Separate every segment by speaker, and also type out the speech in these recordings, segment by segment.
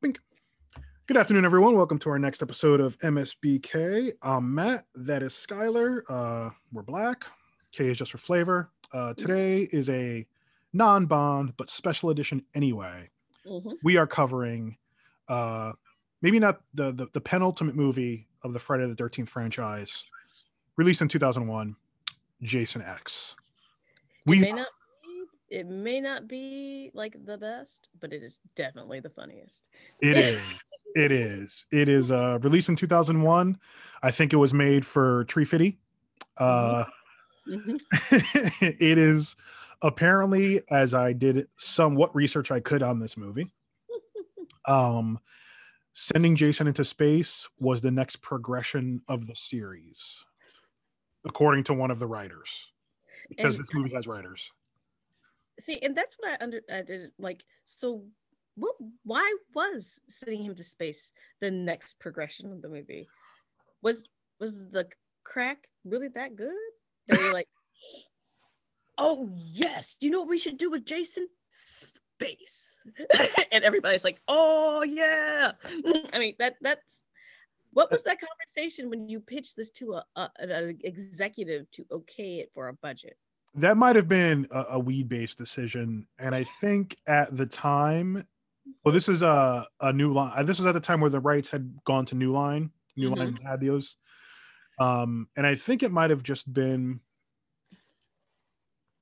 Speaker 1: Bink. Good afternoon, everyone. Welcome to our next episode of MSBK. I'm Matt. That is Skylar. Uh, we're black. K is just for flavor. Uh, today is a non-bond but special edition anyway.
Speaker 2: Mhm.
Speaker 1: We are covering uh, maybe not the, the the penultimate movie of the Friday the Thirteenth franchise, released in 2001, Jason X.
Speaker 2: It
Speaker 1: We
Speaker 2: may not it may not be like the best, but it is definitely the funniest.
Speaker 1: It is. It is. It is uh released in 2001. I think it was made for Tree Fitty. Uh
Speaker 2: Mhm.
Speaker 1: it is apparently as I did somewhat research I could on this movie. Um sending Jason into space was the next progression of the series according to one of the writers because
Speaker 2: And-
Speaker 1: this movie has writers.
Speaker 2: See, and that's what I under I did like. So, what? Why was sending him to space the next progression of the movie? Was was the crack really that good? That we like, oh yes, you know what we should do with Jason? Space, and everybody's like, oh yeah. I mean that that's. What was that conversation when you pitched this to a, a an executive to okay it for a budget?
Speaker 1: That might have been a, a weed based decision and i think at the time well this is a, a new line this was at the time where the rights had gone to new line new line had those um and i think it might have just been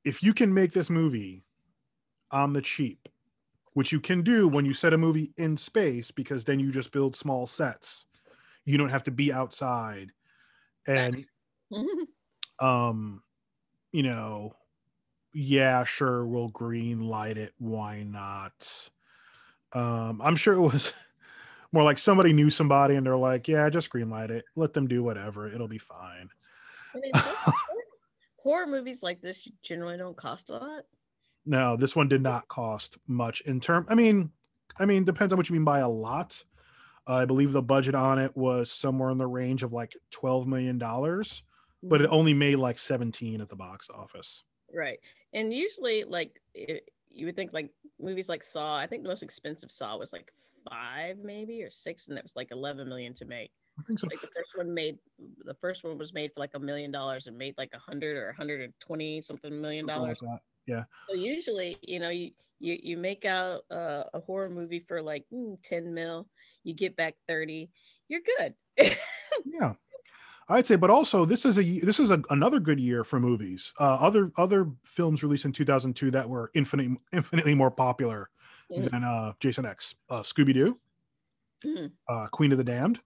Speaker 1: if you can make this movie on the cheap which you can do when you set a movie in space because then you just build small sets. You don't have to be outside. And um you know yeah sure we'll green light it why not? Um i'm sure it was more like somebody knew somebody and they're like yeah just green light it let them do whatever it'll be fine.
Speaker 2: I mean, horror- movies like this generally don't cost a lot.
Speaker 1: no this one did not cost much in term i mean i mean depends on what you mean by a lot. I believe the budget on it was somewhere in the range of like 12 million dollars but it only made like 17 at the box office
Speaker 2: right, and usually like it, you would think like movies like Saw. I think the most expensive Saw was like five maybe or six, and it was like eleven million to make.
Speaker 1: i think so
Speaker 2: Like the first one made, the first one was made for like a million dollars and made like a hundred or hundred and twenty something million
Speaker 1: something like
Speaker 2: dollars.
Speaker 1: that.
Speaker 2: So usually, you know, you you you make out uh, a horror movie for like mm, ten mil, you get back thirty, you're good.
Speaker 1: Yeah, I'd say, but also this is a this is a, another good year for movies. Uh, other other films released in 2002 that were infinitely infinitely more popular
Speaker 2: Mhm.
Speaker 1: than uh, Jason X, uh, Scooby Doo,
Speaker 2: Mhm.
Speaker 1: uh, Queen of the Damned,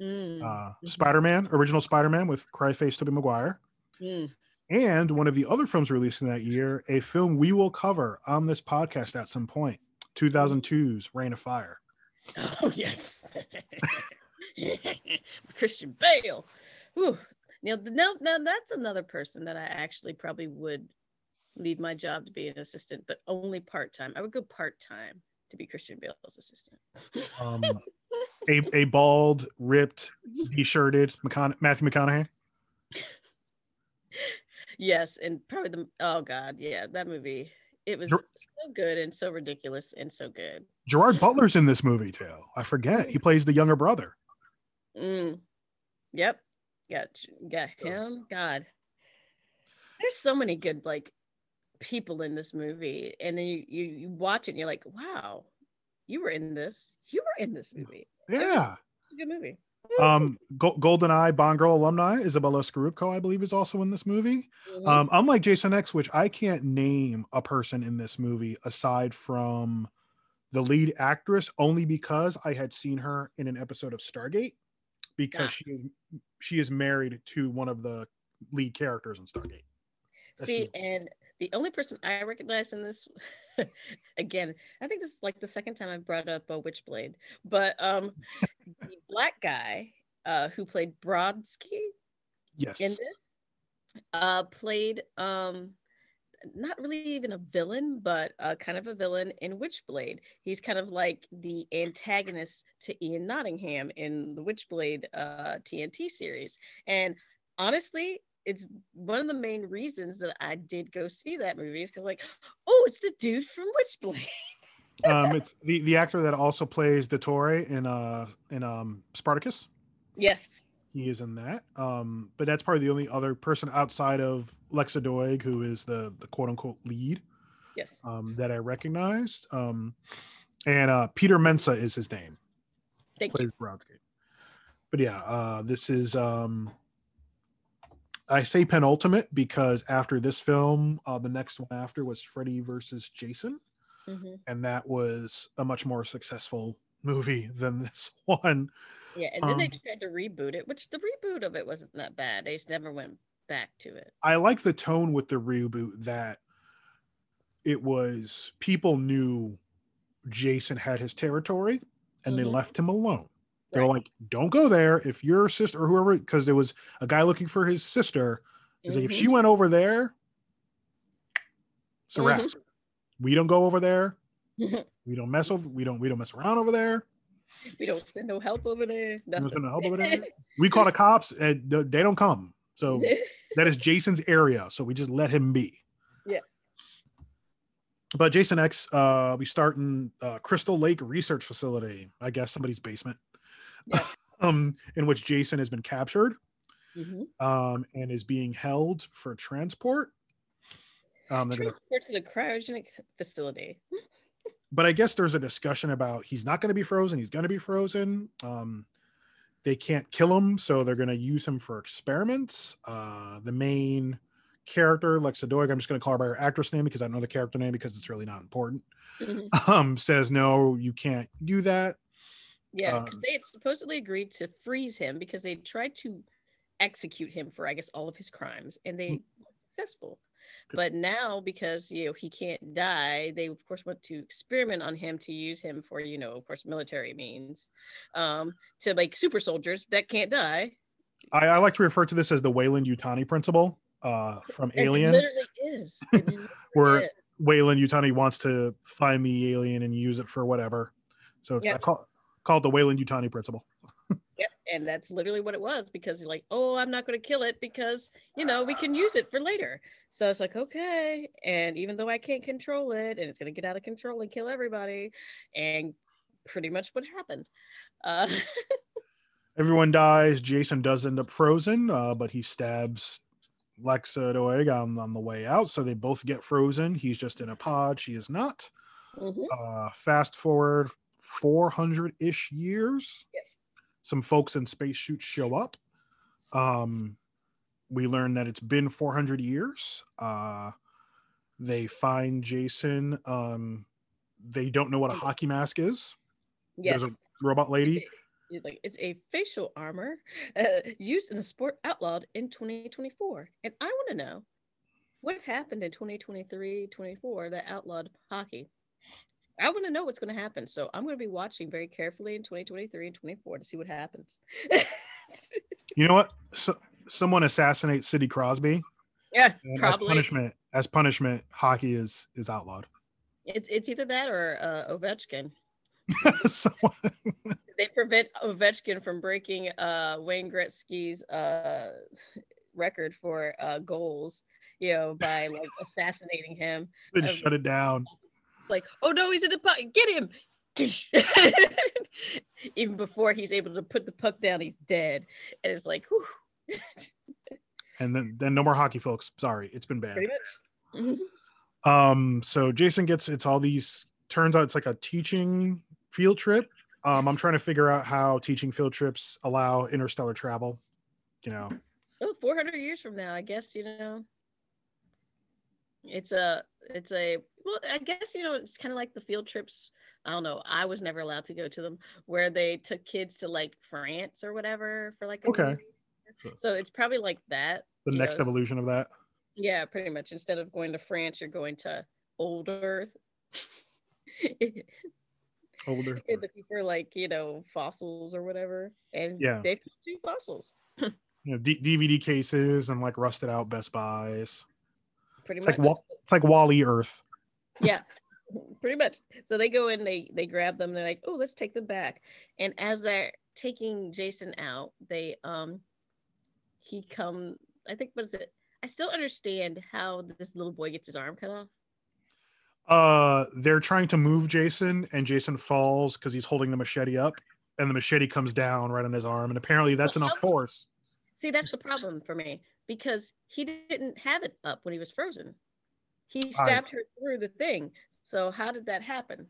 Speaker 2: Mm,
Speaker 1: uh,
Speaker 2: Mhm.
Speaker 1: Spider Man, original Spider Man with Cryface Tobey Maguire,
Speaker 2: mm.
Speaker 1: and one of the other films released in that year, a film we will cover on this podcast at some point, 2002's Reign of Fire.
Speaker 2: Oh yes, Christian Bale. Whew. Now, now, now that's another person that I actually probably would leave my job to be an assistant, but only part time. I would go part time to be Christian Bale's assistant.
Speaker 1: Um, a, a bald, ripped, t-shirted McCona- Matthew McConaughey.
Speaker 2: yes, and probably the oh god, yeah, that movie. It was
Speaker 1: You're-
Speaker 2: so good and so ridiculous and so good.
Speaker 1: Gerard Butler's in this movie too. I forget. He plays the younger brother.
Speaker 2: Mm. Yep. Got got him. God. There's so many good like people in this movie. And then you, you, you watch it and you're like, wow, you were in this. You were in this movie.
Speaker 1: Yeah.
Speaker 2: It's a good movie.
Speaker 1: Um, Go- GoldenEye Bond Girl alumni Izabella Scorupco, I believe, is also in this movie.
Speaker 2: Mhm.
Speaker 1: Um, unlike Jason X, which I can't name a person in this movie aside from the lead actress, only because I had seen her in an episode of Stargate, because
Speaker 2: Ah.
Speaker 1: she is she is married to one of the lead characters in Stargate. That's
Speaker 2: See,
Speaker 1: the-
Speaker 2: and the only person I recognize in this, again, I think this is like the second time I brought up a Witchblade, but um, the black guy uh, who played Brodsky
Speaker 1: Yes.
Speaker 2: in this uh played um not really even a villain but uh kind of a villain in witchblade he's kind of like the antagonist to ian nottingham in the witchblade uh tnt series and honestly it's one of the main reasons that i did go see that movie is because like oh it's the dude from witchblade
Speaker 1: um, it's the, the actor that also plays Doctore in uh in um Spartacus.
Speaker 2: Yes.
Speaker 1: He is in that. Um, but that's probably the only other person outside of Lexa Doig, who is the the quote unquote lead,
Speaker 2: Yes.
Speaker 1: um, that I recognized. Um, and uh, Peter Mensah is his name.
Speaker 2: Thank you.
Speaker 1: plays Brodsky. But yeah, uh, this is um, I say penultimate because after this film, uh, the next one after was Freddy versus Jason,
Speaker 2: Mhm.
Speaker 1: and that was a much more successful movie than this one.
Speaker 2: Yeah, and then they
Speaker 1: Um,
Speaker 2: tried to reboot it, which the reboot of it wasn't that bad. They just never went back to it.
Speaker 1: I like the tone with the reboot that it was people knew Jason had his territory and they
Speaker 2: Mhm.
Speaker 1: left him alone. They were
Speaker 2: Right.
Speaker 1: like, "Don't go there. If your sister or whoever, because there was a guy looking for his sister. He's like, if she went over there, it's a wrap.
Speaker 2: Mhm.
Speaker 1: We don't go over there. We don't mess over. We don't. We don't mess around over there.
Speaker 2: we don't send no help over there.
Speaker 1: We don't send no help over there. We call the cops, and they don't come. So that is Jason's area. So we just let him be.
Speaker 2: Yeah.
Speaker 1: But Jason X, uh, we start in uh, Crystal Lake Research Facility. I guess somebody's basement.
Speaker 2: Yeah.
Speaker 1: um, in which Jason has been captured.
Speaker 2: Mhm.
Speaker 1: um, and is being held for transport. Um, they're gonna,
Speaker 2: Transport to the cryogenic facility.
Speaker 1: but I guess there's a discussion about he's not going to be frozen. He's going to be frozen. Um, they can't kill him, so they're going to use him for experiments. Uh, the main character, Lexa Doig, I'm just going to call her by her actress name because I don't know the character name because it's really not important.
Speaker 2: Mhm.
Speaker 1: Um, says no, you can't do that.
Speaker 2: Yeah, because
Speaker 1: Um,
Speaker 2: they had supposedly agreed to freeze him because they tried to execute him for, I guess, all of his crimes, and they
Speaker 1: Mm.
Speaker 2: Successful. But now, because you know he can't die, they of course want to experiment on him to use him for, you know, of course, military means, um, to make super soldiers that can't die.
Speaker 1: I, I like to refer to this as the Weyland-Yutani principle uh, from
Speaker 2: And
Speaker 1: Alien.
Speaker 2: It literally is. It literally
Speaker 1: Where-
Speaker 2: is.
Speaker 1: Weyland-Yutani wants to find the alien and use it for whatever. So it's
Speaker 2: Yep.
Speaker 1: call, call the Weyland-Yutani principle.
Speaker 2: And that's literally what it was because you're like, oh, I'm not going to kill it because you know we can use it for later. So it's like, okay, and even though I can't control it, and it's going to get out of control and kill everybody, and pretty much what happened. Uh,
Speaker 1: Everyone dies. Jason does end up frozen, uh, but he stabs Lexa Doig on, on the way out. So they both get frozen. He's just in a pod. She is not.
Speaker 2: mhm.
Speaker 1: Uh, fast forward 400 ish years.
Speaker 2: Yes.
Speaker 1: Some folks in spacesuits show up. Um, we learn that it's been 400 years. Uh, they find Jason. Um, they don't know what a hockey mask is.
Speaker 2: Yes,
Speaker 1: There's a robot lady.
Speaker 2: It's like it's a facial armor uh, used in a sport outlawed in 2024, and I want to know what happened in 2023, 24 that outlawed hockey. I want to know what's going to happen, so I'm going to be watching very carefully in 2023 and 24 to see what happens.
Speaker 1: You know what? So, someone assassinates Sidney Crosby.
Speaker 2: yeah,
Speaker 1: as punishment, as punishment, hockey is is outlawed.
Speaker 2: It's it's either that or uh, Ovechkin.
Speaker 1: Someone-
Speaker 2: They prevent Ovechkin from breaking uh, Wayne Gretzky's uh, record for uh, goals, you know, by like assassinating him.
Speaker 1: they
Speaker 2: Um,
Speaker 1: shut it down.
Speaker 2: Like, oh no, he's in the puck, get him! Even before he's able to put the puck down, he's dead. And it's like, whew,
Speaker 1: And then then no more hockey, folks. Sorry, it's been
Speaker 2: bad. Mhm.
Speaker 1: Um, so Jason gets it's all these. Turns out it's like a teaching field trip. Um, I'm trying to figure out how teaching field trips allow interstellar travel. You know,
Speaker 2: Oh, 400 years from now, I guess, you know. It's a, it's a, well, I guess, you know, it's kind of like the field trips. I don't know. I was never allowed to go to them where they took kids to like France or whatever for like a
Speaker 1: Okay.
Speaker 2: week. So it's probably like that.
Speaker 1: the next
Speaker 2: know.
Speaker 1: evolution of that.
Speaker 2: Yeah, pretty much. Instead of going to France, you're going to old Earth.
Speaker 1: Older.
Speaker 2: and looking for like, you know, fossils or whatever. And
Speaker 1: Yeah.
Speaker 2: they found fossils.
Speaker 1: You know, D- DVD cases and like rusted out Best Buys.
Speaker 2: Pretty
Speaker 1: It's
Speaker 2: much.
Speaker 1: like it's like WALL-E Earth.
Speaker 2: yeah pretty much. So they go in they they grab them. They're like oh let's take them back. And as they're taking jason out they um he come i think what is it? I still understand how this little boy gets his arm cut off.
Speaker 1: Uh, they're trying to move Jason, and Jason falls because he's holding the machete up, and the machete comes down right on his arm, and apparently that's enough force.
Speaker 2: See, that's the problem for me because he didn't have it up when he was frozen. He stabbed I... her through the thing. So how did that happen?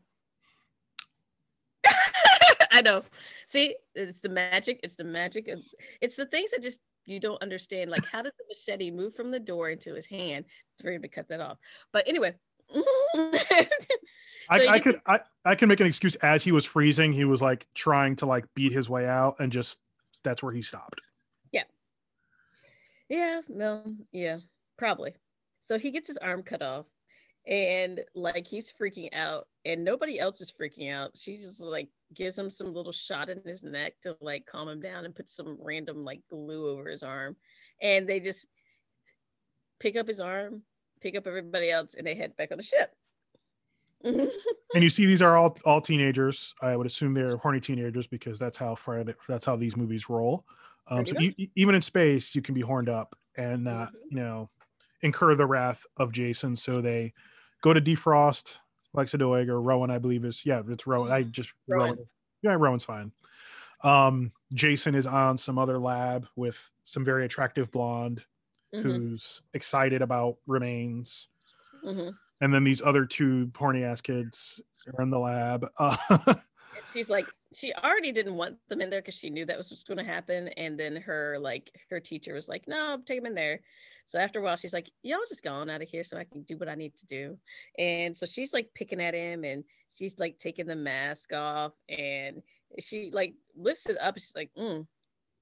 Speaker 2: I know. See, it's the magic. It's the magic. Of, it's the things that just you don't understand. Like, how did the machete move from the door into his hand for him to cut that off? But anyway.
Speaker 1: I, I could I, I can make an excuse as he was freezing, he was like trying to like beat his way out and just that's where he stopped.
Speaker 2: Yeah. No, yeah, probably. So he gets his arm cut off and like he's freaking out and nobody else is freaking out she just like gives him some little shot in his neck to like calm him down and put some random like glue over his arm and they just pick up his arm pick up everybody else and they head back on the ship
Speaker 1: and you see these are all all teenagers i would assume they're horny teenagers because that's how Friday, that's how these movies roll um, so e- even in space you can be horned up and not mm-hmm. you know incur the wrath of jason so they go to defrost Lexa Doig or Rowan, I believe is yeah, it's Rowan. I just Rowan. Rowan. Yeah, Rowan's fine. Um, Jason is on some other lab with some very attractive blonde mm-hmm. who's excited about remains. Mm-hmm. And then these other two horny ass kids are in the lab. Uh,
Speaker 2: she's like, she already didn't want them in there because she knew that was going to happen. And then her like her teacher was like, no, take them in there. So after a while, she's like, y'all just gone out of here so I can do what I need to do. And so she's like picking at him and she's like taking the mask off and she like lifts it up. she's like, mm,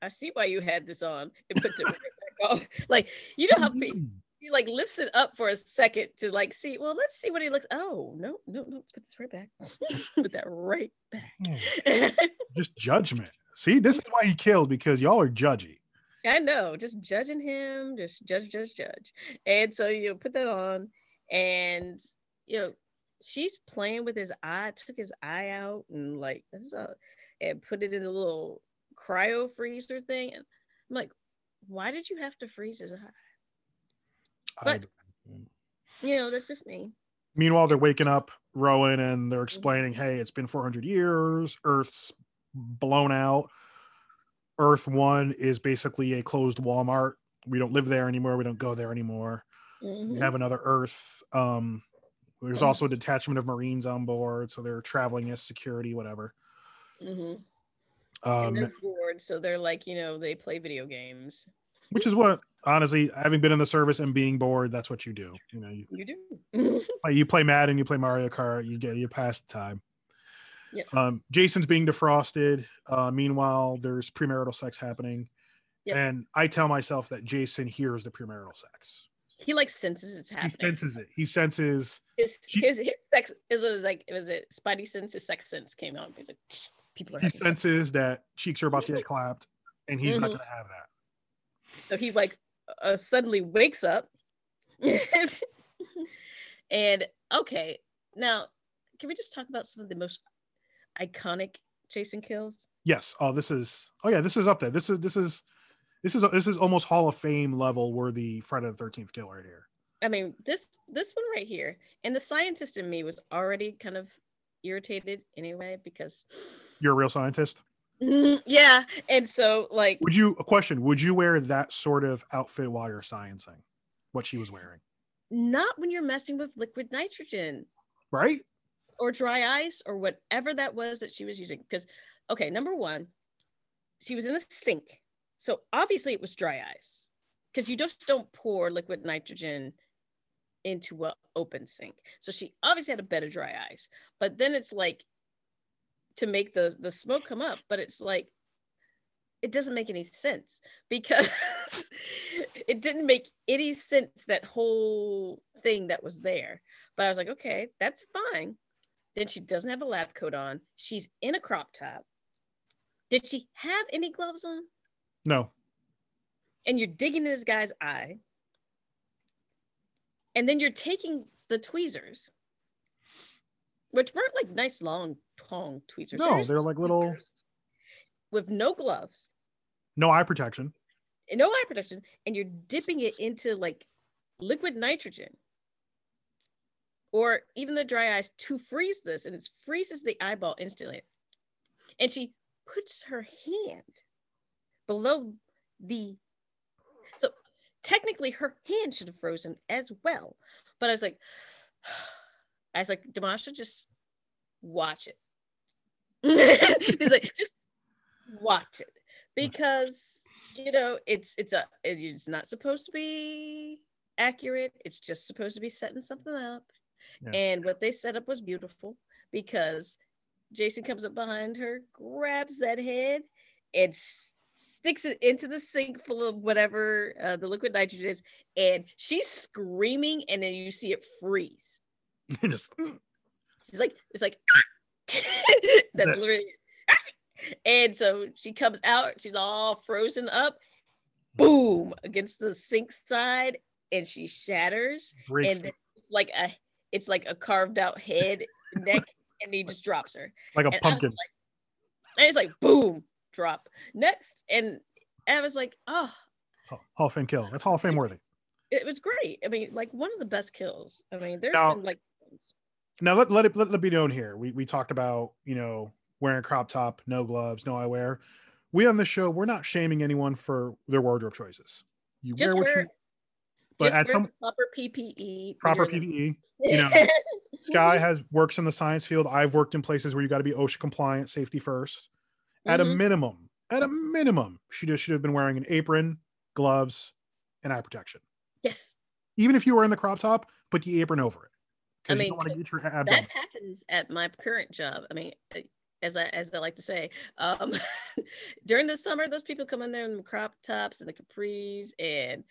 Speaker 2: I see why you had this on It puts it right back off. Like, you know how people, he like lifts it up for a second to like see, well, let's see what he looks. Oh, no, no, no, let's put this right back. put that right back.
Speaker 1: Just judgment. See, this is why he killed because y'all are judgy.
Speaker 2: I know, just judging him, just judge, judge, judge. And so you put that on, and you know, she's playing with his eye, took his eye out and like and put it in a little cryo freezer thing. And I'm like, why did you have to freeze his eye? But you know, that's just me.
Speaker 1: Meanwhile, they're waking up Rowan and they're mm-hmm. explaining, hey, it's been 400 years, Earth's blown out Earth One is basically a closed Walmart. We don't live there anymore. We don't go there anymore. Mm-hmm. We have another Earth. Um, there's mm-hmm. also a detachment of Marines on board, so they're traveling as security, whatever.
Speaker 2: Mm-hmm. Um, and they're bored, so they're like, you know, they play video games.
Speaker 1: Which is what, honestly, having been in the service and being bored, that's what you do. You know, you,
Speaker 2: you do.
Speaker 1: like you play Mad and you play Mario Kart, you get you pass the time. Yep. Um, Jason's being defrosted. Uh, meanwhile, there's premarital sex happening. Yep. And I tell myself that Jason hears the premarital sex.
Speaker 2: He like senses it's happening.
Speaker 1: He senses it. He senses
Speaker 2: his his, his sex is it was like it was it Spidey sense, his sex sense came out. He's like
Speaker 1: people are he senses sex. that cheeks are about to get clapped and he's mm-hmm. not gonna have that.
Speaker 2: So he like uh, suddenly wakes up and okay, now can we just talk about some of the most iconic Jason kills?
Speaker 1: Yes. Oh, this is. Oh yeah, this is up there. This is this is this is this is almost Hall of Fame level worthy Friday the Thirteenth kill right here.
Speaker 2: I mean this this one right here, and the scientist in me was already kind of irritated anyway because
Speaker 1: you're a real scientist.
Speaker 2: Mm, yeah, and so like,
Speaker 1: would you a question? Would you wear that sort of outfit while you're sciencing? What she was wearing?
Speaker 2: Not when you're messing with liquid nitrogen.
Speaker 1: Right
Speaker 2: or dry ice or whatever that was that she was using. Because, okay, number one, she was in a sink. So obviously it was dry ice because you just don't pour liquid nitrogen into an open sink. So she obviously had a bed of dry ice. But then it's like to make the the smoke come up, but it's like it doesn't make any sense because it didn't make any sense that whole thing that was there. But I was like, okay, that's fine. Then she doesn't have a lab coat on. She's in a crop top. Did she have any gloves on?
Speaker 1: No.
Speaker 2: And you're digging in this guy's eye. And then you're taking the tweezers, which weren't like nice long tong tweezers.
Speaker 1: No, they're, they're like little
Speaker 2: with no gloves.
Speaker 1: No eye protection.
Speaker 2: No eye protection. And you're dipping it into like liquid nitrogen or even the dry ice to freeze this, and it freezes the eyeball instantly. And she puts her hand below the so technically her hand should have frozen as well. But I was like, I was like, Damasha, just watch it. He's like, just watch it because you know it's it's a it's not supposed to be accurate. It's just supposed to be setting something up. Yeah. And what they set up was beautiful because Jason comes up behind her, grabs that head, and sticks it into the sink full of whatever uh, the liquid nitrogen is, and she's screaming, and then you see it freeze. Just, she's like, it's like, that's literally, and so she comes out, she's all frozen up, boom, against the sink side, and she shatters, Breaks and it's like a, it's like a carved out head, neck, and he just drops her
Speaker 1: like a
Speaker 2: and
Speaker 1: pumpkin.
Speaker 2: Like, and it's like boom, drop next, and, and I was like, oh,
Speaker 1: Hall of Fame kill. That's Hall of Fame worthy.
Speaker 2: It was great. I mean, like one of the best kills. I mean, there's now, been like.
Speaker 1: Now let let it let it be known here. We we talked about you know wearing crop top, no gloves, no eyewear. We on the show, we're not shaming anyone for their wardrobe choices. You
Speaker 2: just
Speaker 1: wear
Speaker 2: what wear, you but as some proper PPE,
Speaker 1: proper PPE, you know, Sky has works in the science field. I've worked in places where you got to be OSHA compliant, safety 1st At mm-hmm. a minimum, at a minimum, she just should have been wearing an apron, gloves, and eye protection.
Speaker 2: Yes.
Speaker 1: Even if you were in the crop top, put the apron over it.
Speaker 2: I mean, you don't want to get your abs that on. happens at my current job. I mean, as I as I like to say, um, during the summer, those people come in there in the crop tops and the capris, and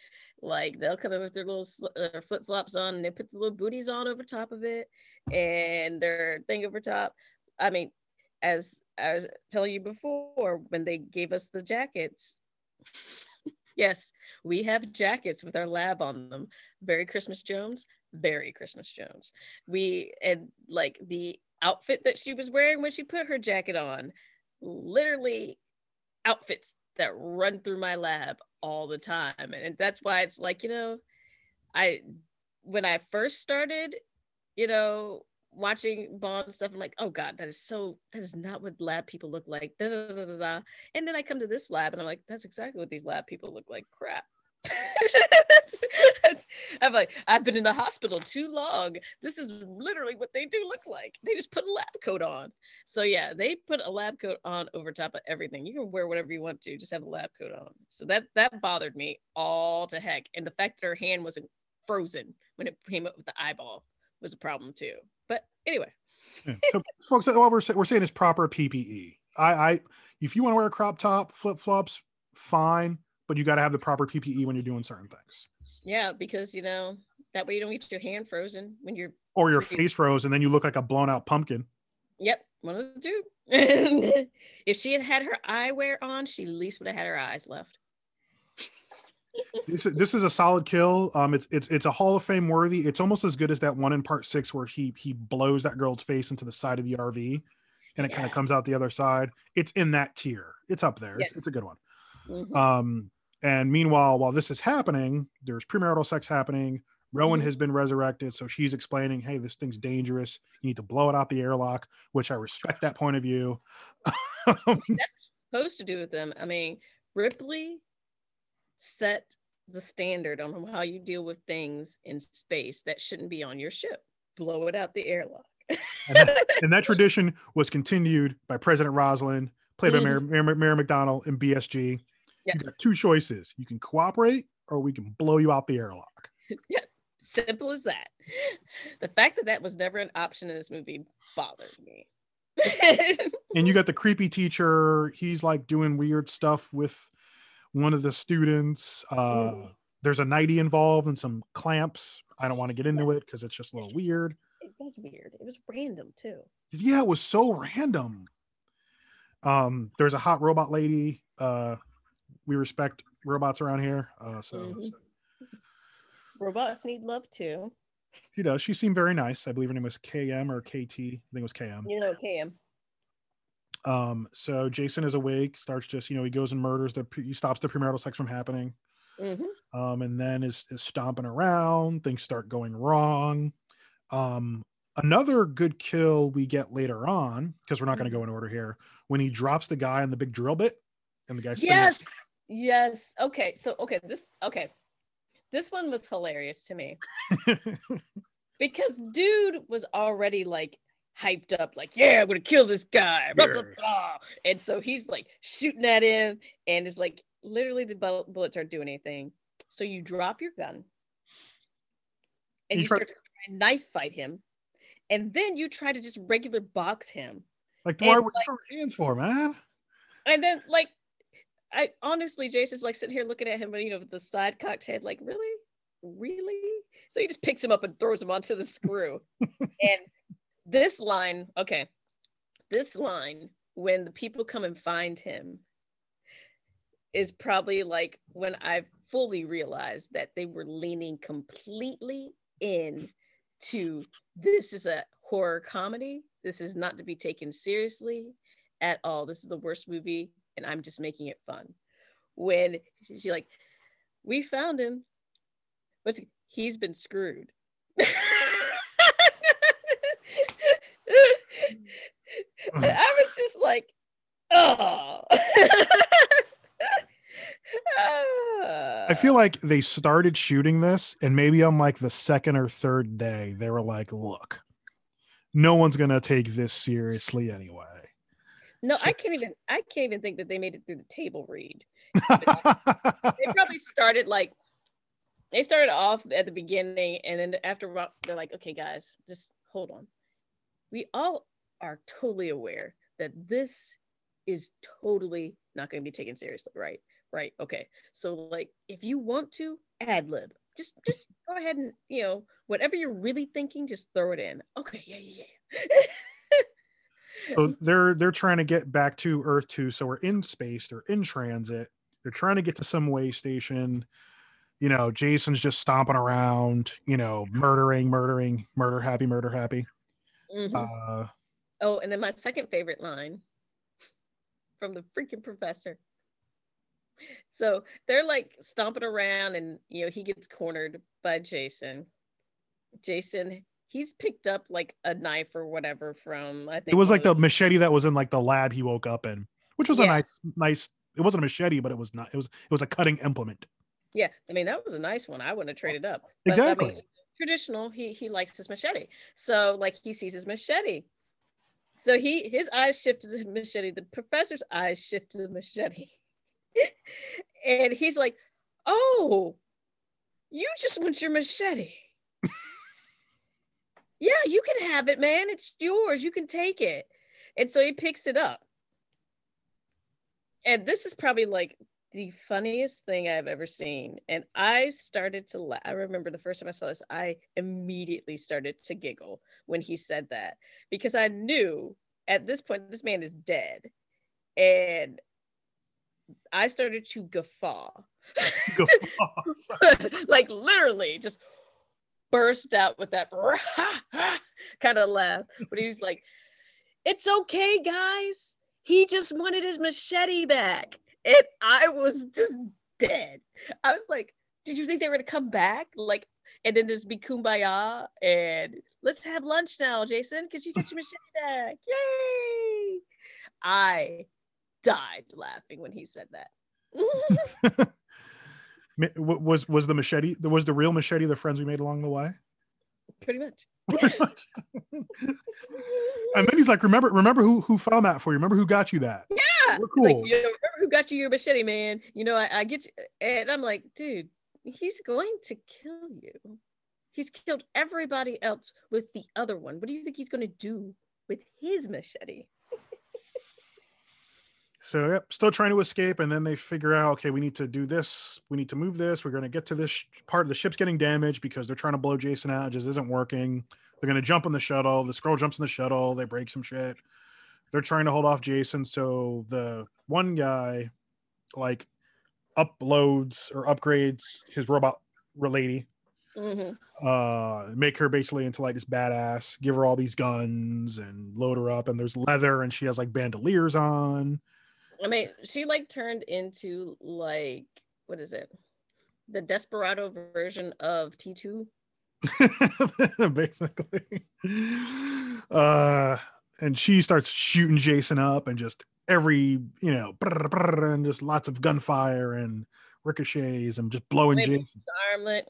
Speaker 2: like they'll come in with their little uh, flip flops on, and they put the little booties on over top of it, and their thing over top. I mean, as I was telling you before, when they gave us the jackets. yes, we have jackets with our lab on them. Very Christmas Jones, very Christmas Jones. We and like the outfit that she was wearing when she put her jacket on literally outfits that run through my lab all the time. And that's why it's like you know i when i first started you know watching bond stuff i'm like oh god that is so that is not what lab people look like. Da, da, da, and then i come to this lab and i'm like that's exactly what these lab people look like. Crap I'm like, I've been in the hospital too long. This is literally what they do look like. They just put a lab coat on. So yeah, they put a lab coat on over top of everything. You can wear whatever you want to, just have a lab coat on. So that that bothered me all to heck. And the fact that her hand wasn't frozen when it came up with the eyeball was a problem too. But anyway.
Speaker 1: yeah. So folks, what we're, we're saying is proper PPE. I, I if you want to wear a crop top, flip flops, fine but you got to have the proper PPE when you're doing certain things.
Speaker 2: Yeah, because you know that way you don't get your hand frozen when you're
Speaker 1: or your face froze and then you look like a blown out pumpkin.
Speaker 2: Yep, one of the two. if she had had her eyewear on, she at least would have had her eyes left.
Speaker 1: this, is, this is a solid kill. Um, it's it's it's a Hall of Fame worthy. It's almost as good as that one in part six where he he blows that girl's face into the side of the RV, and it yeah. kind of comes out the other side. It's in that tier. It's up there. Yes. It's, it's a good one. Mm-hmm. Um, and meanwhile, while this is happening, there's premarital sex happening. Rowan mm-hmm. has been resurrected, so she's explaining, "Hey, this thing's dangerous. You need to blow it out the airlock." Which I respect that point of view.
Speaker 2: That's supposed to do with them. I mean, Ripley set the standard on how you deal with things in space that shouldn't be on your ship. Blow it out the airlock.
Speaker 1: and, that, and, that, tradition was continued by President Roslin, played mm-hmm. by Mary, Mary, Mary McDonnell in BSG. Yeah. You got two choices. You can cooperate or we can blow you out the airlock.
Speaker 2: yeah. Simple as that. The fact that that was never an option in this movie bothered me.
Speaker 1: and you got the creepy teacher. He's like doing weird stuff with one of the students. Uh, there's a nighty involved and some clamps. I don't want to get into it because it's just a little weird.
Speaker 2: It was weird. It was random too.
Speaker 1: Yeah, it was so random. Um, there's a hot robot lady. Uh, we respect robots around here. Uh, so, mm-hmm. so,
Speaker 2: robots need love too.
Speaker 1: She does. She seemed very nice. I believe her name was KM or KT. I think it was KM.
Speaker 2: You know, KM.
Speaker 1: Um, so Jason is awake, starts just, you know, he goes and murders the, he stops the premarital sex from happening. Mm-hmm. Um, and then is, is stomping around, things start going wrong. Um, another good kill we get later on because we're not going to go in order here when he drops the guy on the big drill bit and the guy spins.
Speaker 2: Yes. Yes. Okay. So okay, this okay. This one was hilarious to me because dude was already like hyped up, like, yeah, I'm gonna kill this guy. blah, blah, blah. And so he's like shooting at him and is like literally the bullets aren't doing anything. So you drop your gun and
Speaker 1: You
Speaker 2: you
Speaker 1: try-
Speaker 2: start to try and knife fight him. And then you try to just regular box him.
Speaker 1: like, why would
Speaker 2: like-
Speaker 1: you hands for, man?
Speaker 2: And then like I honestly Jason's like sitting here looking at him, but you know, with the side cocked head, like, really? Really? So he just picks him up and throws him onto the screw. and this line, okay, this line, when the people come and find him, is probably like when I fully realized that they were leaning completely in to this is a horror comedy. This is not to be taken seriously at all. This is the worst movie, and I'm just making it fun. When she's like, we found him. What's he? he's been screwed. I was just like, oh.
Speaker 1: I feel like they started shooting this, and maybe on like the second or third day, they were like, "Look, no one's gonna take this seriously anyway."
Speaker 2: No,
Speaker 1: so-
Speaker 2: I can't even. I can't even think that they made it through the table read. They probably started like they started off at the beginning, and then after a while, they're like, "Okay, guys, just hold on. We all are totally aware that this is totally not going to be taken seriously, right? Right? Okay. So, like, if you want to ad lib, just just go ahead and you know whatever you're really thinking, just throw it in. Okay. Yeah. Yeah. yeah.
Speaker 1: so they're they're trying to get back to Earth two, so we're in space, they're in transit, they're trying to get to some way station. You know, Jason's just stomping around, you know, murdering, murdering, murder happy, murder happy.
Speaker 2: Mhm.
Speaker 1: Uh,
Speaker 2: Oh, and then my second favorite line from the freaking professor. So they're like stomping around, and you know, he gets cornered by Jason. Jason, he's picked up like a knife or whatever from I think
Speaker 1: it was like the machete that was in like the lab he woke up in, which was a nice, nice. It wasn't a machete, but it was not. It was it was a cutting implement.
Speaker 2: yeah. I mean, that was a nice one. I wouldn't have traded up. But, I
Speaker 1: Exactly.
Speaker 2: mean, traditional. He he likes his machete, so like he sees his machete. So he his eyes shift to the machete. The professor's eyes shift to the machete, and he's like, "Oh, you just want your machete? Yeah, you can have it, man. It's yours. You can take it." And so he picks it up. And this is probably like the funniest thing I've ever seen. And I started to laugh. I remember the first time I saw this, I immediately started to giggle when he said that because I knew at this point this man is dead. And I started to guffaw.
Speaker 1: Guffaw.
Speaker 2: like literally just burst out with that kind of laugh. But he's like, it's okay, guys. He just wanted his machete back. And I was just dead. I was like, did you think they were gonna come back? Like, and then just be kumbaya and let's have lunch now, Jason, because you get your machete back. Yay! I died laughing when he said that.
Speaker 1: Was was the machete was the real machete the friends we made along the way
Speaker 2: Pretty much.
Speaker 1: and then he's like remember remember who who found that for you remember who got you that
Speaker 2: Yeah.
Speaker 1: We're
Speaker 2: It's Like,
Speaker 1: cool.
Speaker 2: you know, remember who got you your machete, man? You know, I, I get you. And I'm like, dude, he's going to kill you. He's killed everybody else with the other one. What do you think he's going to do with his machete?
Speaker 1: So yep still trying to escape and then they figure out okay we need to do this we need to move this we're going to get to this sh- part of the ship's getting damaged because they're trying to blow jason out it just isn't working. They're going to jump on the shuttle the scroll jumps in the shuttle they break some shit. They're trying to hold off jason so the one guy like uploads or upgrades his robot lady
Speaker 2: Mhm.
Speaker 1: uh make her basically into like this badass give her all these guns and load her up and there's leather and she has like bandoliers on
Speaker 2: I mean, she like turned into like, what is it? The Desperado version of T2.
Speaker 1: basically. Uh, and she starts shooting Jason up, and just every you know, brr, brr, and just lots of gunfire and ricochets, and just blowing
Speaker 2: Maybe
Speaker 1: Jason.
Speaker 2: armlet,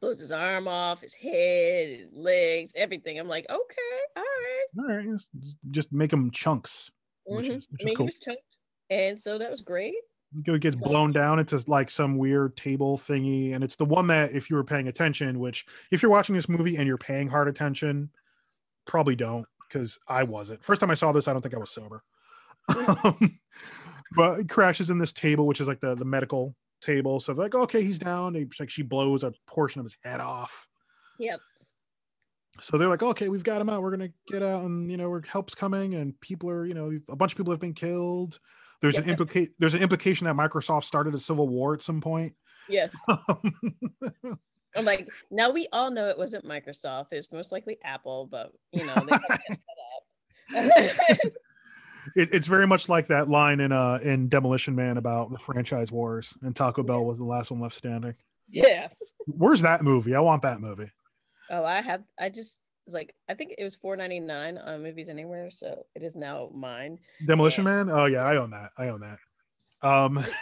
Speaker 2: blows his arm off, his head, his legs, everything. I'm like, okay, all right.
Speaker 1: All right, just, just make them chunks, which
Speaker 2: Mhm.
Speaker 1: is which is cool.
Speaker 2: was chunked, and so that was great.
Speaker 1: It gets blown down into like some weird table thingy, and it's the one that if you were paying attention, which if you're watching this movie and you're paying hard attention, probably don't because I wasn't. First time I saw this, I don't think I was sober. Um, but it crashes in this table, which is like the the medical table. So they're like, okay, he's down. He, like she blows a portion of his head off.
Speaker 2: Yep.
Speaker 1: So they're like, okay, we've got him out. We're gonna get out, and you know, we're, help's coming, and people are, you know, a bunch of people have been killed. There's an
Speaker 2: Yep.
Speaker 1: implicate. There's an implication that Microsoft started a civil war at some point.
Speaker 2: Yes. I'm like, now we all know it wasn't Microsoft. It's most likely Apple, but you know, they kinda messed up.
Speaker 1: it, it's very much like that line in uh in Demolition Man about the franchise wars, and Taco Bell was the last one left standing.
Speaker 2: yeah.
Speaker 1: Where's that movie? I want that movie.
Speaker 2: Oh, I have. I just it's like I think it was 4.99 on Movies Anywhere, so it is now mine.
Speaker 1: Demolition Man. Oh yeah, I own that. I own that. Um,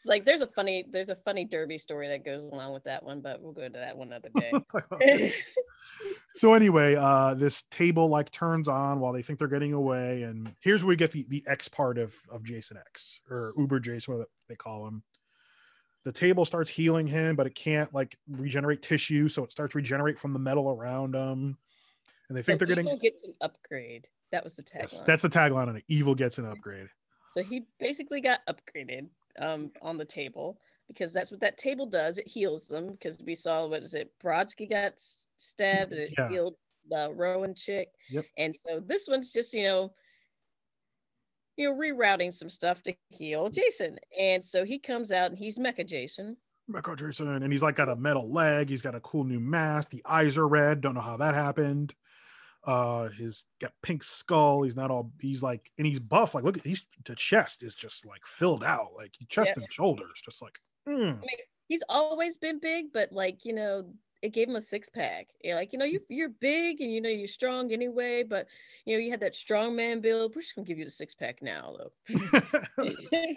Speaker 2: It's like there's a funny there's a funny derby story that goes along with that one, but we'll go into that one other day.
Speaker 1: so anyway, uh, this table like turns on while they think they're getting away, and here's where we get the the X part of of Jason X or Uber Jason, what they call him. The table starts healing him, but it can't like regenerate tissue, so it starts regenerate from the metal around him. And they think they're getting
Speaker 2: Eagle gets an upgrade. That was the tagline.
Speaker 1: yes, that's the tagline on it. Evil gets an upgrade.
Speaker 2: So he basically got upgraded um, on the table because that's what that table does. It heals them because we saw what is it? Brodsky got stabbed and it
Speaker 1: Yeah.
Speaker 2: healed the Rowan chick.
Speaker 1: Yep.
Speaker 2: And so this one's just you know, you know, rerouting some stuff to heal Jason. And so he comes out and he's Mecha Jason.
Speaker 1: Mecha Jason, and he's like got a metal leg. He's got a cool new mask. The eyes are red. Don't know how that happened. Uh, he's got pink skull. He's not all. He's like, and he's buff. Like, look, at he's the chest is just like filled out, like chest
Speaker 2: Yeah.
Speaker 1: and shoulders, just like. mm.
Speaker 2: He's always been big, but like you know, it gave him a six pack. You're like, you know, you you're big and you know you're strong anyway, but you know you had that strong man build. We're just gonna give you the six pack now, though.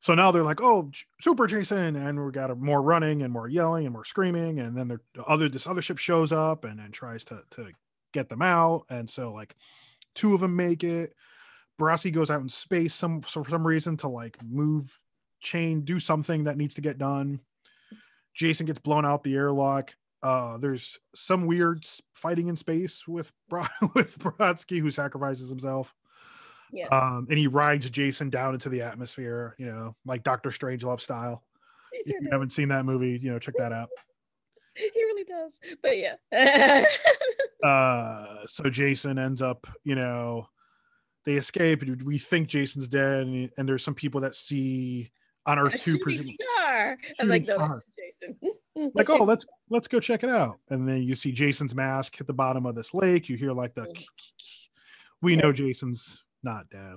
Speaker 1: so now they're like, oh, Super Jason, and we got a, more running and more yelling and more screaming, and then the other this other ship shows up and and tries to to get them out, and so like two of them make it. Barassi goes out in space some for some reason to like move chain, do something that needs to get done. Jason gets blown out the airlock. Uh, there's some weird fighting in space with Bro- with Brodsky who sacrifices himself
Speaker 2: yeah.
Speaker 1: um, and he rides Jason down into the atmosphere, you know, like Doctor Strangelove style.
Speaker 2: He
Speaker 1: If you
Speaker 2: does.
Speaker 1: haven't seen that movie, you know, check that out.
Speaker 2: He really does. But yeah.
Speaker 1: Uh, so Jason ends up, you know, they escape. and We think Jason's dead, and, and there's some people that see on Earth
Speaker 2: a
Speaker 1: two, presumably,
Speaker 2: star. I'm like, no,
Speaker 1: star.
Speaker 2: Jason.
Speaker 1: like, oh, let's let's go check it out. And then you see Jason's mask hit the bottom of this lake. You hear like the,
Speaker 2: Mhm.
Speaker 1: we
Speaker 2: Yeah.
Speaker 1: know Jason's not dead.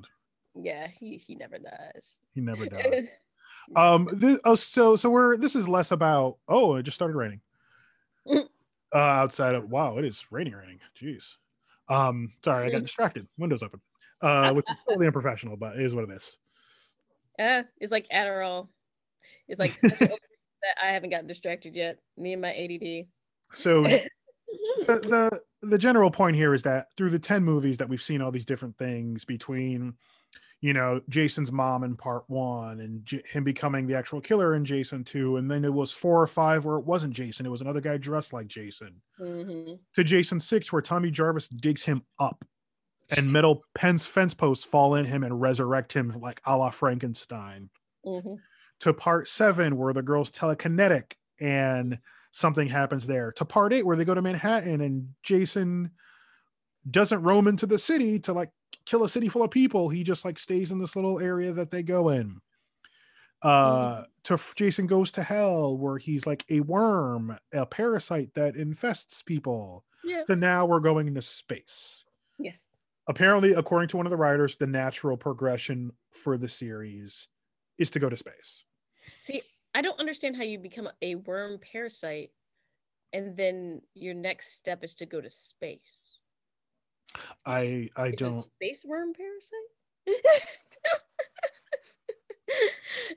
Speaker 2: Yeah, he he never dies.
Speaker 1: He never died. um this, oh so so we're this is less about oh it just started raining
Speaker 2: Mm.
Speaker 1: uh outside of wow it is raining raining jeez um sorry i got
Speaker 2: Mm.
Speaker 1: distracted windows open uh which is totally unprofessional but it is what it is
Speaker 2: Yeah, it's like Adderall. It's like that I haven't gotten distracted yet. Me and my ADD.
Speaker 1: so the, the the general point here is that through the 10 movies that we've seen all these different things between you know jason's mom in part one and J- him becoming the actual killer in jason 2 and then it was four or five where it wasn't jason it was another guy dressed like jason
Speaker 2: Mhm.
Speaker 1: to Jason Six, where Tommy Jarvis digs him up, and metal pens fence posts fall in him and resurrect him like a la Frankenstein.
Speaker 2: Mhm.
Speaker 1: To part seven, where the girl's telekinetic and something happens there. To part eight, where they go to Manhattan and Jason doesn't roam into the city to like kill a city full of people. He just like stays in this little area that they go in. Uh, to Jason goes to hell, where he's like a worm, a parasite that infests people
Speaker 2: Yeah.
Speaker 1: to now we're going into space.
Speaker 2: Yes.
Speaker 1: Apparently, according to one of the writers, the natural progression for the series is to go to space.
Speaker 2: See, I don't understand how you become a worm parasite and then your next step is to go to space.
Speaker 1: I I don't.
Speaker 2: space worm parasite.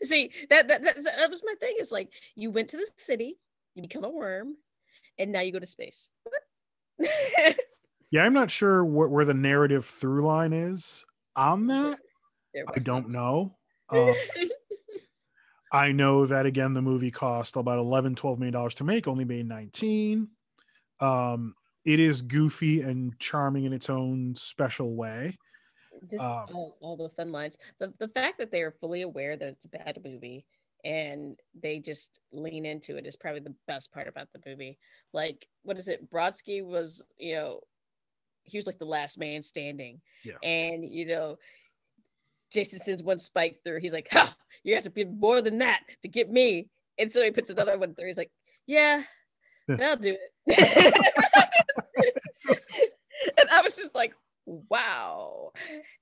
Speaker 2: See that, that that that was my thing. Is like you went to the city, you become a worm, and now you go to space.
Speaker 1: Yeah, I'm not sure wh- where the narrative through line is on that. I don't
Speaker 2: none.
Speaker 1: know. Um, I know that again, the movie cost about 11, 12 million dollars to make, only made 19. Um, it is goofy and charming in its own special way.
Speaker 2: just
Speaker 1: Um,
Speaker 2: all, all the fun lines. The the fact that they are fully aware that it's a bad movie and they just lean into it is probably the best part about the movie. Like, what is it? Brodsky was, you know, he was like the last man standing.
Speaker 1: Yeah.
Speaker 2: And you know, Jason sends one spike through. He's like, ha, you have to be more than that to get me. And so he puts another one through. He's like, Yeah, that'll do it. and I was just like, wow.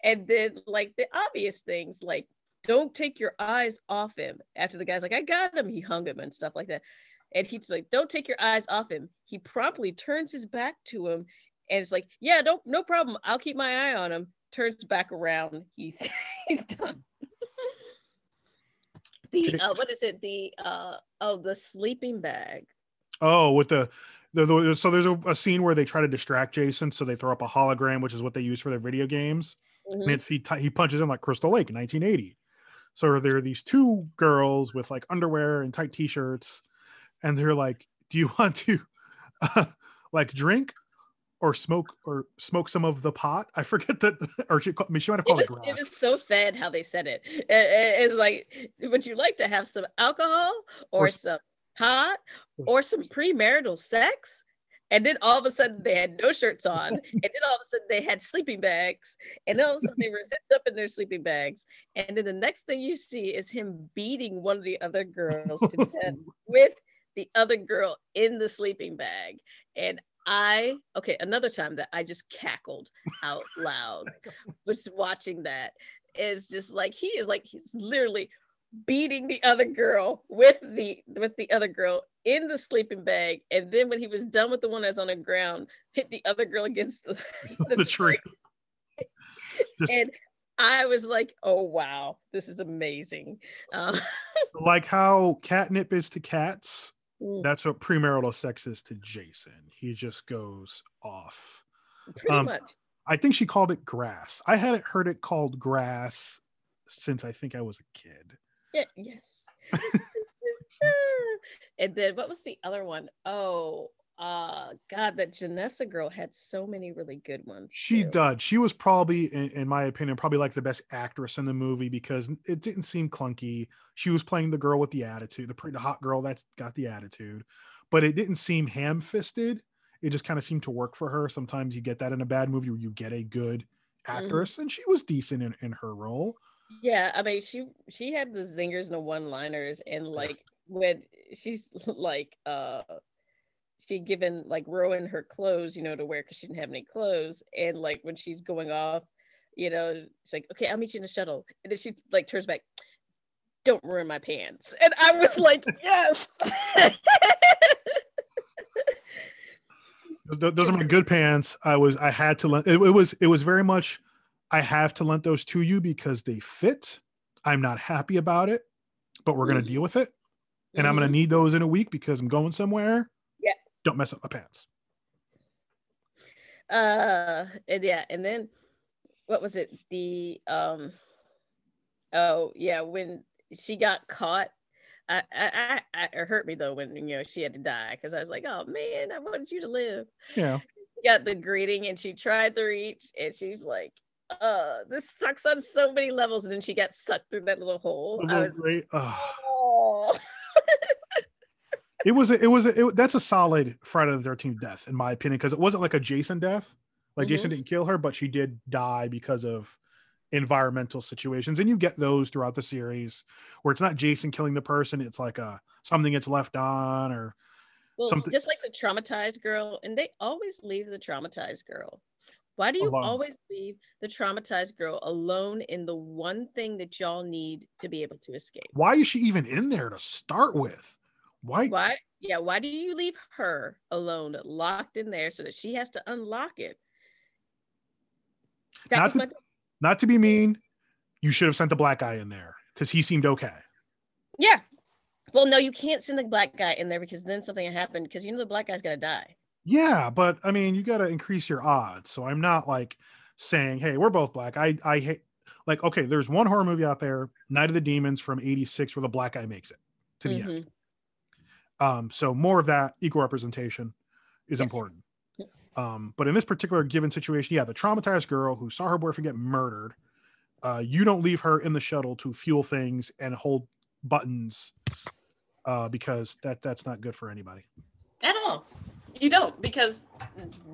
Speaker 2: And then like the obvious things like don't take your eyes off him. After the guy's like, I got him, he hung him and stuff like that. And he's like, Don't take your eyes off him. He promptly turns his back to him and it's like, Yeah, don't no problem. I'll keep my eye on him. Turns back around. He's he's done. the uh, what is it? The uh oh the sleeping bag.
Speaker 1: Oh, with the, the, the so there's a, a scene where they try to distract Jason, so they throw up a hologram, which is what they use for their video games.
Speaker 2: Mhm.
Speaker 1: and it's he t- he punches in like Crystal Lake in 1980. So there are these two girls with like underwear and tight t-shirts, and they're like, "Do you want to uh, like drink or smoke or smoke some of the pot?" I forget that, or she, called- I mean, she might have
Speaker 2: it
Speaker 1: called it,
Speaker 2: was,
Speaker 1: grass.
Speaker 2: it was so sad how they said it. It- it- It's like, would you like to have some alcohol or,
Speaker 1: Or
Speaker 2: some
Speaker 1: s-
Speaker 2: or some premarital sex? And then all of a sudden they had no shirts on, and then all of a sudden they had sleeping bags, and then all of a sudden they were zipped up in their sleeping bags. And then the next thing you see is him beating one of the other girls to death with the other girl in the sleeping bag. And I, okay, another time that I just cackled out loud was watching that. Is just like he is like he's literally beating the other girl with the with the other girl in the sleeping bag and then when he was done with the one that's on the ground hit the other girl against the,
Speaker 1: the tree. Just
Speaker 2: and i was like oh wow this is amazing um,
Speaker 1: like how catnip is to cats.
Speaker 2: mm,
Speaker 1: That's what premarital sex is to Jason. He just goes off.
Speaker 2: pretty
Speaker 1: um,
Speaker 2: much
Speaker 1: I think she called it grass. I hadn't heard it called grass since I think I was a kid.
Speaker 2: Yeah, yes and then what was the other one? Oh, uh god that janessa girl had so many really good ones
Speaker 1: She
Speaker 2: too.
Speaker 1: did. She was probably, in, in my opinion, probably like the best actress in the movie because it didn't seem clunky. She was playing the girl with the attitude, the pretty the hot girl that's got the attitude, but it didn't seem ham fisted. It just kind of seemed to work for her. Sometimes you get that in a bad movie where you get a good actress, and she was decent in, in her role.
Speaker 2: Yeah, I mean she she had the zingers and the one liners and like
Speaker 1: Yes.
Speaker 2: when she's like uh she given like Rowan her clothes, you know, to wear because she didn't have any clothes. And like when she's going off, you know, it's like, okay, I'll meet you in the shuttle. And then she like turns back, don't ruin my pants. And I was like, yes.
Speaker 1: Those, those are my good pants. I was I had to it, it was it was very much I have to lend those to you because they fit. I'm not happy about it, but we're gonna
Speaker 2: Mhm.
Speaker 1: deal with it. And I'm gonna
Speaker 2: Mhm.
Speaker 1: need those in a week because I'm going somewhere.
Speaker 2: Yeah.
Speaker 1: Don't mess up my pants.
Speaker 2: uh and yeah and then what was it the um oh yeah when she got caught I, I, I, I it hurt me though when you know she had to die because I was like, oh man, I wanted you to live.
Speaker 1: Yeah.
Speaker 2: She got the greeting and she tried to reach, and she's like, uh, this sucks on so many levels. And then she got sucked through that little hole. Was,
Speaker 1: great.
Speaker 2: Oh,
Speaker 1: It was a, it was a, it, that's a solid Friday the 13th death in my opinion because it wasn't like a Jason death. Like Jason didn't kill her, but she did die because of environmental situations and you get those throughout the series where it's not Jason killing the person, it's like a something gets left on or
Speaker 2: well,
Speaker 1: something-
Speaker 2: just like the traumatized girl, and they always leave the traumatized girl. Why do you
Speaker 1: Alone.
Speaker 2: always leave the traumatized girl alone in the one thing that y'all need to be able to escape?
Speaker 1: why is she even in there to start with? Why?
Speaker 2: Why? Yeah, why do you leave her alone, locked in there, so that she has to unlock it? That
Speaker 1: Not to-
Speaker 2: my
Speaker 1: Not to be mean, you should have sent the black guy in there because he seemed okay.
Speaker 2: yeah. Well, no, you can't send the black guy in there because then something happened because you know the black guy's gonna die.
Speaker 1: Yeah, but I mean, you got to increase your odds. So I'm not like saying, "Hey, we're both black." I I hate like okay, there's one horror movie out there, Night of the Demons from '86, where the black guy makes it to the end.
Speaker 2: Mhm.
Speaker 1: Um, so more of that equal representation is
Speaker 2: Yes.
Speaker 1: important. Um, but in this particular given situation, yeah, the traumatized girl who saw her boyfriend get murdered, uh, you don't leave her in the shuttle to fuel things and hold buttons, uh, because that that's not good for anybody.
Speaker 2: At all. You don't because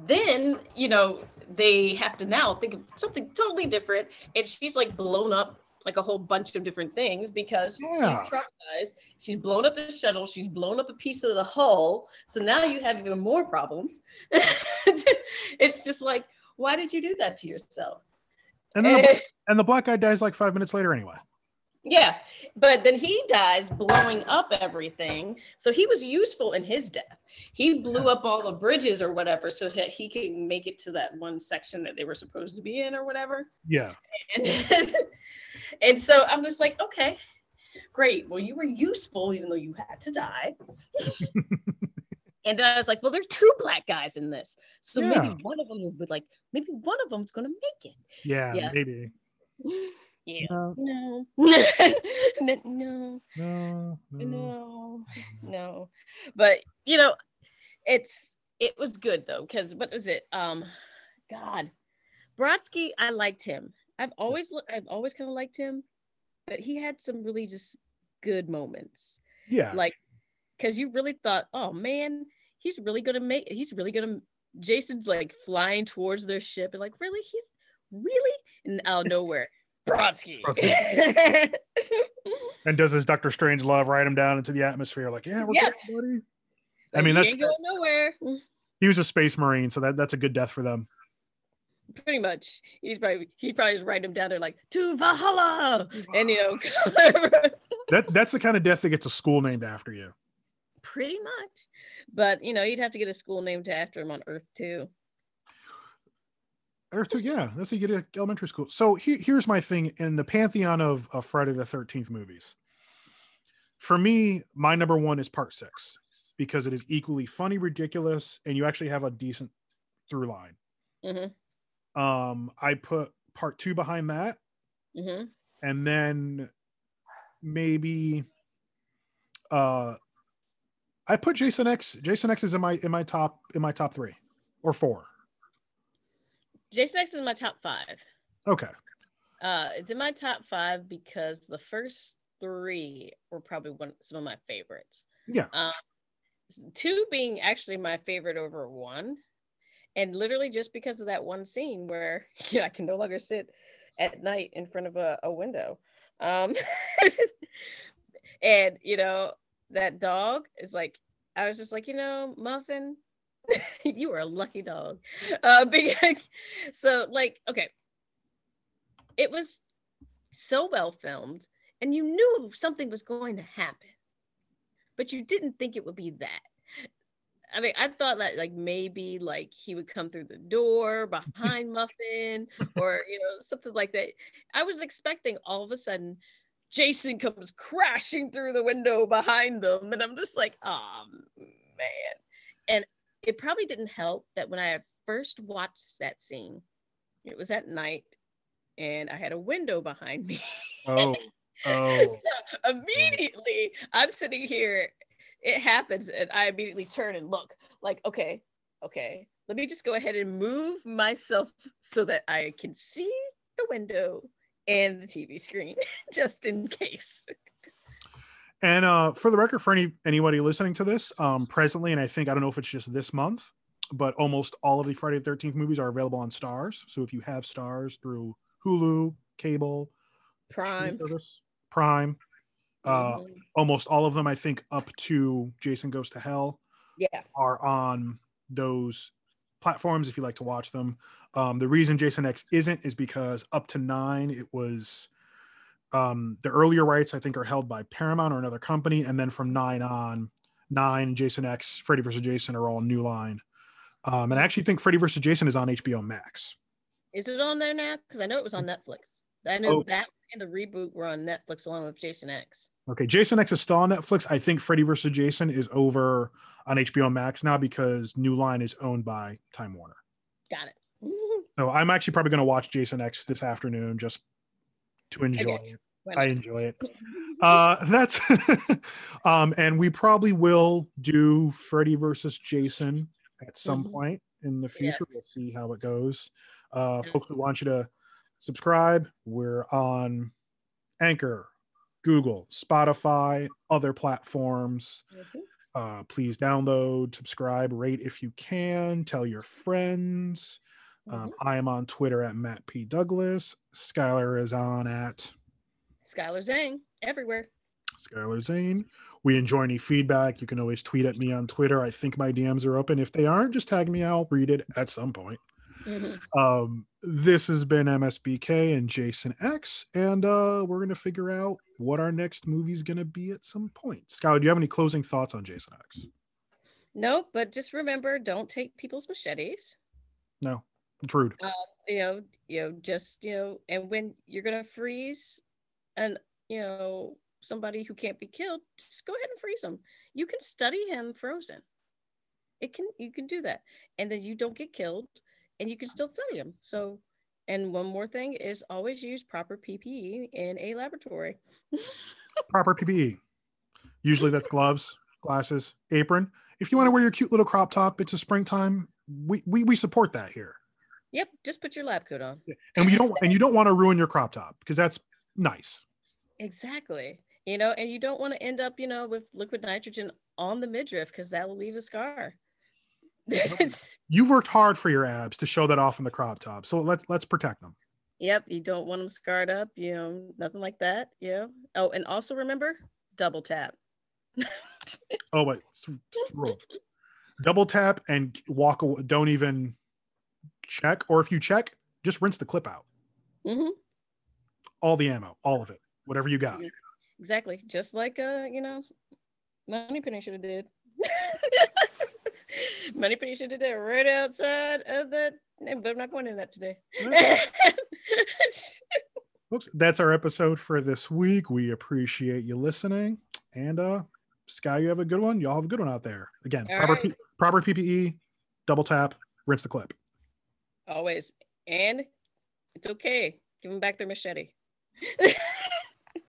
Speaker 2: then, you know, they have to now think of something totally different. And she's like blown up like a whole bunch of different things because
Speaker 1: Yeah.
Speaker 2: she's traumatized. She's blown up the shuttle. She's blown up a piece of the hull. So now you have even more problems. it's just like, why did you do that to yourself?
Speaker 1: And then the, eh. and the black guy dies like five minutes later anyway.
Speaker 2: Yeah, but then he dies blowing up everything. So he was useful in his death. He blew up all the bridges or whatever so that he could make it to that one section that they were supposed to be in or whatever.
Speaker 1: Yeah.
Speaker 2: And, and so I'm just like, okay, great. Well, you were useful even though you had to die. and then I was like, well, there are two black guys in this. So
Speaker 1: Yeah.
Speaker 2: maybe one of them would like, maybe one of them's going to make it.
Speaker 1: Yeah,
Speaker 2: Yeah.
Speaker 1: maybe.
Speaker 2: Yeah.
Speaker 1: No,
Speaker 2: No. no.
Speaker 1: no, no.
Speaker 2: no. But you know it's it was good though because what was it? Um god. Brodsky i liked him. I've always i've always kind of liked him but he had some really just good moments.
Speaker 1: Yeah.
Speaker 2: like because you really thought oh man he's really gonna make he's really gonna jason's like flying towards their ship and like really? He's really? And out of nowhere brodsky
Speaker 1: and does his Doctor Strangelove write him down into the atmosphere? Like, yeah, we're
Speaker 2: Yeah.
Speaker 1: good, buddy. I mean, that's
Speaker 2: going nowhere
Speaker 1: he was a space marine, so that that's a good death for them.
Speaker 2: pretty much he's probably he probably just writing him down there like to Valhalla and you know
Speaker 1: That that's the kind of death that gets a school named after you.
Speaker 2: pretty much but you know you'd have to get a school named after him on earth too
Speaker 1: Earth two, yeah, that's how you get to elementary school. So he, here's my thing in the pantheon of, of Friday the Thirteenth movies. For me, my number one is Part Six because it is equally funny, ridiculous, and you actually have a decent through line.
Speaker 2: hmm
Speaker 1: Um, I put Part Two behind that,
Speaker 2: hmm
Speaker 1: and then maybe uh I put Jason X. Jason X is in my in my top in my top three or four.
Speaker 2: Jason x is my top five
Speaker 1: Okay.
Speaker 2: uh it's in my top five because the first three were probably one some of my favorites
Speaker 1: Yeah.
Speaker 2: um two being actually my favorite over one and literally just because of that one scene where yeah i can no longer sit at night in front of a, a window um and you know that dog is like i was just like you know muffin you are a lucky dog uh so like okay it was so well filmed and you knew something was going to happen but you didn't think it would be that I mean, I thought that like maybe like he would come through the door behind Muffin or you know something like that. I was expecting all of a sudden Jason comes crashing through the window behind them, and I'm just like, oh man. It probably didn't help that when I first watched that scene, it was at night, and I had a window behind me.
Speaker 1: Oh. Oh.
Speaker 2: so immediately I'm sitting here, it happens, and I immediately turn and look like, okay, okay, let me just go ahead and move myself so that I can see the window and the TV screen just in case.
Speaker 1: And uh, for the record, for any anybody listening to this, um, presently, and I think I don't know if it's just this month, but almost all of the Friday the Thirteenth movies are available on Starz. So if you have Starz through Hulu, cable,
Speaker 2: Prime.
Speaker 1: service, Prime, uh,
Speaker 2: Mhm.
Speaker 1: almost all of them, I think, up to Jason Goes to Hell,
Speaker 2: Yeah.
Speaker 1: are on those platforms if you like to watch them. Um, the reason Jason X isn't is because up to nine, it was um, the earlier rights I think are held by Paramount or another company, and then from nine on, Nine, Jason X, Freddy vs. Jason are all New Line. Um, and I actually think Freddy vs. Jason is on HBO Max.
Speaker 2: Is it on there now? Because I know it was on Netflix. I know oh. that and the reboot were on Netflix along with Jason X.
Speaker 1: Okay, Jason X is still on Netflix. I think Freddy vs. Jason is over on HBO Max now because New Line is owned by Time Warner.
Speaker 2: Got it.
Speaker 1: so I'm actually probably going to watch Jason X this afternoon just to enjoy it. I enjoy it. Uh, that's um, and we probably will do Freddy versus Jason at some mm-hmm. point in the future. Yeah. We'll see how it goes. Uh, yeah. Folks, we want you to subscribe. We're on Anchor, Google, Spotify, other platforms. Mm-hmm. Uh, please download, subscribe, rate if you can. Tell your friends. Um, mm-hmm. Um, I am on Twitter at Matt P. Douglas. Skylar is on at
Speaker 2: Skylar Zane everywhere.
Speaker 1: Skylar Zane. We enjoy any feedback. You can always tweet at me on Twitter. I think my DMs are open. If they aren't, just tag me. I'll read it at some point. Mm-hmm. Um, this has been MSBK and Jason X, and uh, we're gonna figure out what our next movie is gonna be at some point. Skylar, do you have any closing thoughts on Jason X?
Speaker 2: No, but just remember, don't take people's machetes.
Speaker 1: No, it's rude.
Speaker 2: Uh, you know, you know, just you know, and when you're gonna freeze, and you know, somebody who can't be killed, just go ahead and freeze him. You can study him frozen. It can you can do that, and then you don't get killed and you can still study him. So, and one more thing is always use proper PPE in a laboratory.
Speaker 1: proper PPE. Usually that's gloves, glasses, apron. If you want to wear your cute little crop top, it's a springtime. We we, we support that here.
Speaker 2: Yep, just put your lab coat on.
Speaker 1: And you don't and you don't want to ruin your crop top because that's nice.
Speaker 2: Exactly. You know, and you don't want to end up, you know, with liquid nitrogen on the midriff because that will leave a scar.
Speaker 1: You've worked hard for your abs to show that off in the crop top. So let's let's protect them.
Speaker 2: Yep, you don't want them scarred up, you know, nothing like that. Yeah. Oh, and also remember, double tap.
Speaker 1: oh wait, double tap and walk away. Don't even check, or if you check, just rinse the clip out. Mm-hmm. All the ammo, all of it, whatever you got.
Speaker 2: Exactly, just like uh, you know, Moneypenny should have did. Moneypenny should have did right outside of that. But I'm not going in that today.
Speaker 1: Oops, that's our episode for this week. We appreciate you listening. And uh Sky, you have a good one. Y'all have a good one out there. Again, All proper right. P- proper PPE, double tap, rinse the clip.
Speaker 2: Always. And it's okay. Give them back their machete.